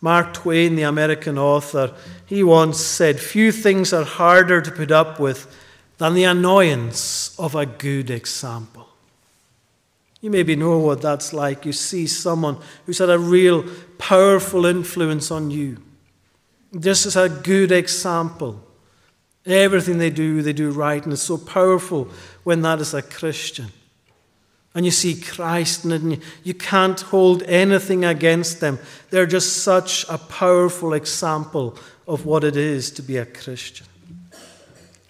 Mark Twain, the American author, he once said, Few things are harder to put up with than the annoyance of a good example. You maybe know what that's like. You see someone who's had a real powerful influence on you. This is a good example. Everything they do, they do right, and it's so powerful when that is a Christian. And you see Christ in and you can't hold anything against them. They're just such a powerful example of what it is to be a Christian.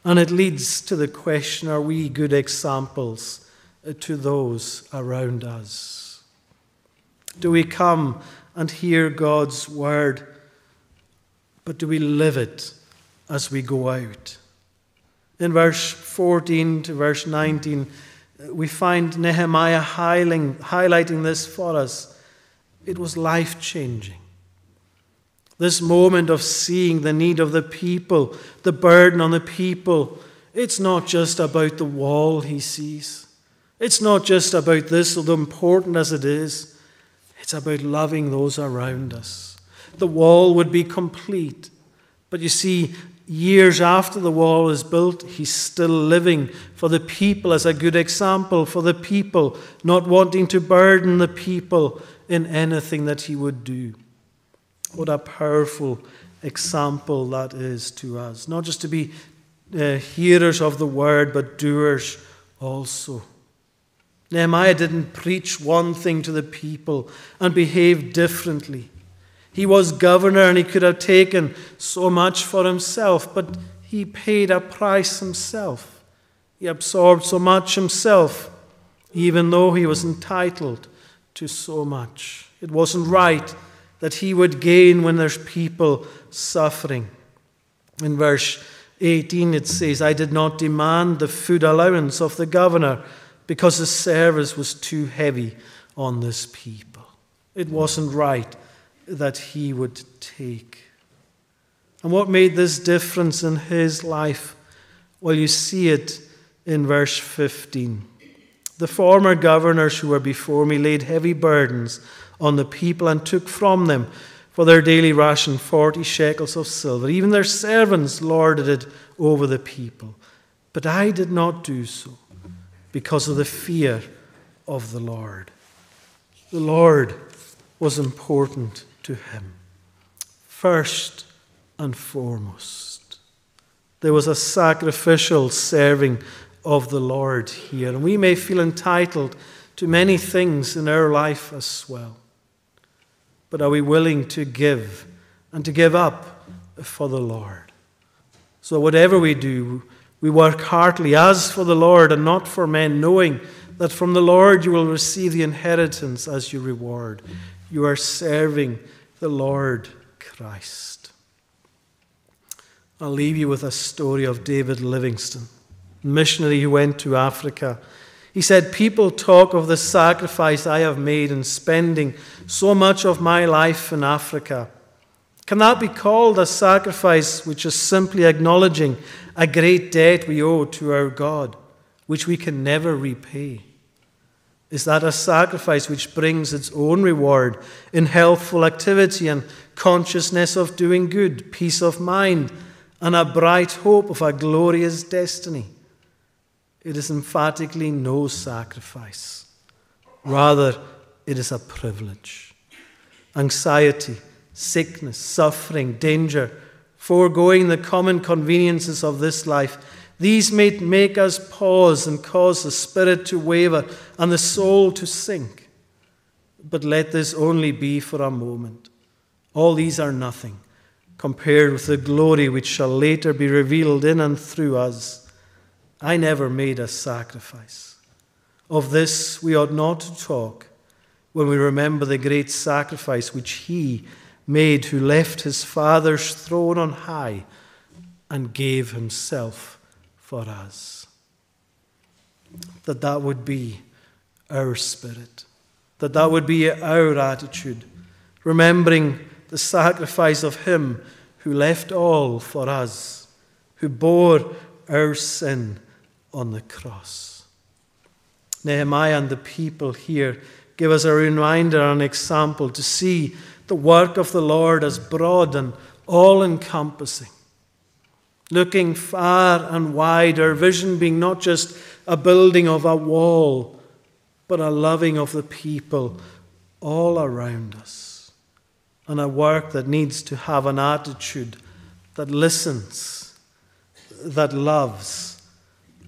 And it leads to the question are we good examples to those around us? Do we come and hear God's word, but do we live it as we go out? In verse 14 to verse 19, we find Nehemiah highlighting this for us. It was life changing. This moment of seeing the need of the people, the burden on the people, it's not just about the wall he sees. It's not just about this, although important as it is. It's about loving those around us. The wall would be complete. But you see, years after the wall is built, he's still living for the people as a good example for the people, not wanting to burden the people in anything that he would do. What a powerful example that is to us. Not just to be uh, hearers of the word, but doers also. Nehemiah didn't preach one thing to the people and behave differently. He was governor and he could have taken so much for himself, but he paid a price himself. He absorbed so much himself, even though he was entitled to so much. It wasn't right that he would gain when there's people suffering. In verse 18, it says, I did not demand the food allowance of the governor because the service was too heavy on this people. It wasn't right that he would take. And what made this difference in his life? Well, you see it in verse 15. The former governors who were before me laid heavy burdens on the people and took from them for their daily ration 40 shekels of silver. Even their servants lorded it over the people. But I did not do so because of the fear of the Lord. The Lord was important to him, first and foremost. There was a sacrificial serving of the Lord here, and we may feel entitled to many things in our life as well. But are we willing to give and to give up for the Lord? So, whatever we do, we work heartily as for the Lord and not for men, knowing that from the Lord you will receive the inheritance as your reward. You are serving the Lord Christ. I'll leave you with a story of David Livingstone, missionary who went to Africa he said, People talk of the sacrifice I have made in spending so much of my life in Africa. Can that be called a sacrifice which is simply acknowledging a great debt we owe to our God, which we can never repay? Is that a sacrifice which brings its own reward in healthful activity and consciousness of doing good, peace of mind, and a bright hope of a glorious destiny? It is emphatically no sacrifice. Rather, it is a privilege. Anxiety, sickness, suffering, danger, foregoing the common conveniences of this life, these may make us pause and cause the spirit to waver and the soul to sink. But let this only be for a moment. All these are nothing compared with the glory which shall later be revealed in and through us I never made a sacrifice. Of this we ought not to talk when we remember the great sacrifice which he made who left his Father's throne on high and gave himself for us. That that would be our spirit, that that would be our attitude, remembering the sacrifice of him who left all for us, who bore our sin on the cross. Nehemiah and the people here give us a reminder and example to see the work of the Lord as broad and all encompassing. Looking far and wide, our vision being not just a building of a wall, but a loving of the people all around us. And a work that needs to have an attitude that listens, that loves,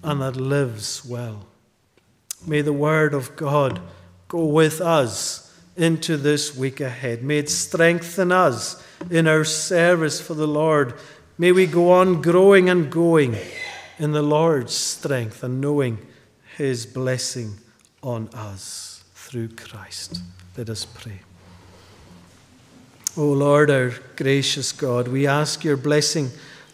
and that lives well. May the Word of God go with us into this week ahead. May it strengthen us in our service for the Lord. May we go on growing and going in the Lord's strength and knowing His blessing on us through Christ. Let us pray. O Lord, our gracious God, we ask your blessing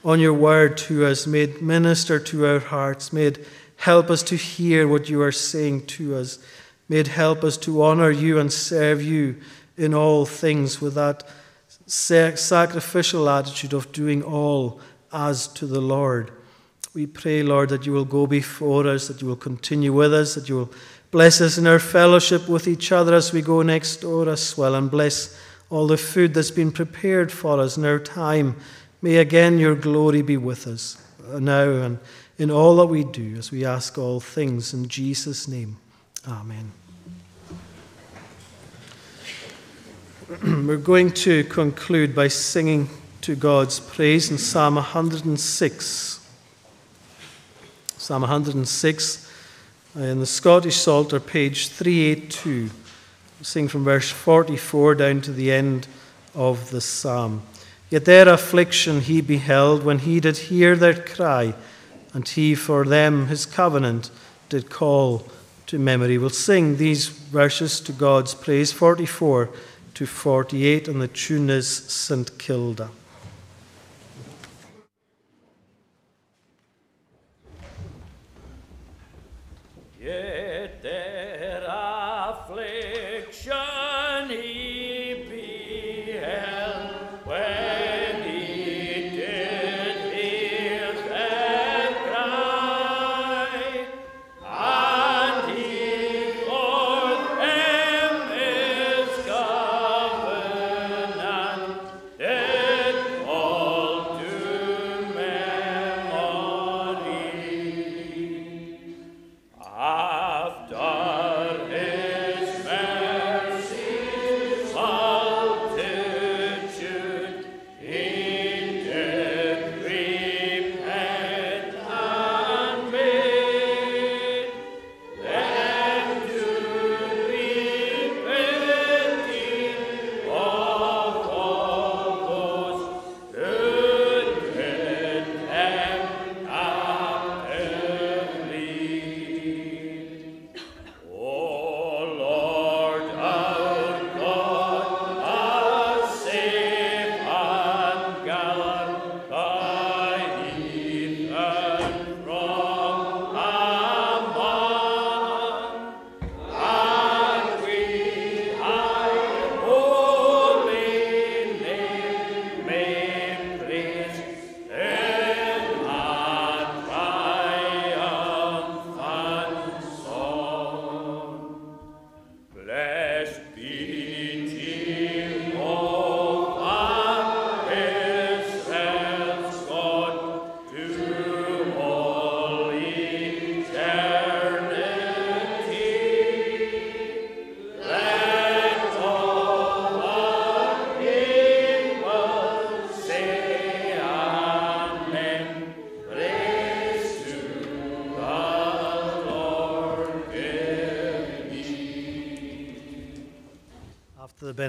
on your word to us. May it minister to our hearts. May it help us to hear what you are saying to us. May it help us to honor you and serve you in all things with that sacrificial attitude of doing all as to the Lord. We pray, Lord, that you will go before us, that you will continue with us, that you will bless us in our fellowship with each other as we go next door as well, and bless all the food that's been prepared for us in our time. May again your glory be with us uh, now and in all that we do as we ask all things in Jesus' name. Amen. We're going to conclude by singing to God's praise in Psalm 106. Psalm 106 uh, in the Scottish Psalter, page 382 sing from verse 44 down to the end of the psalm. Yet their affliction he beheld when he did hear their cry, and he for them his covenant did call to memory. We'll sing these verses to God's praise 44 to 48, and the tune is St. Kilda.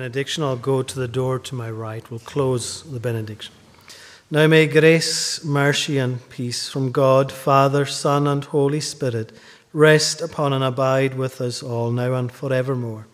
Benediction, I'll go to the door to my right. We'll close the benediction. Now may grace, mercy, and peace from God, Father, Son, and Holy Spirit rest upon and abide with us all now and forevermore.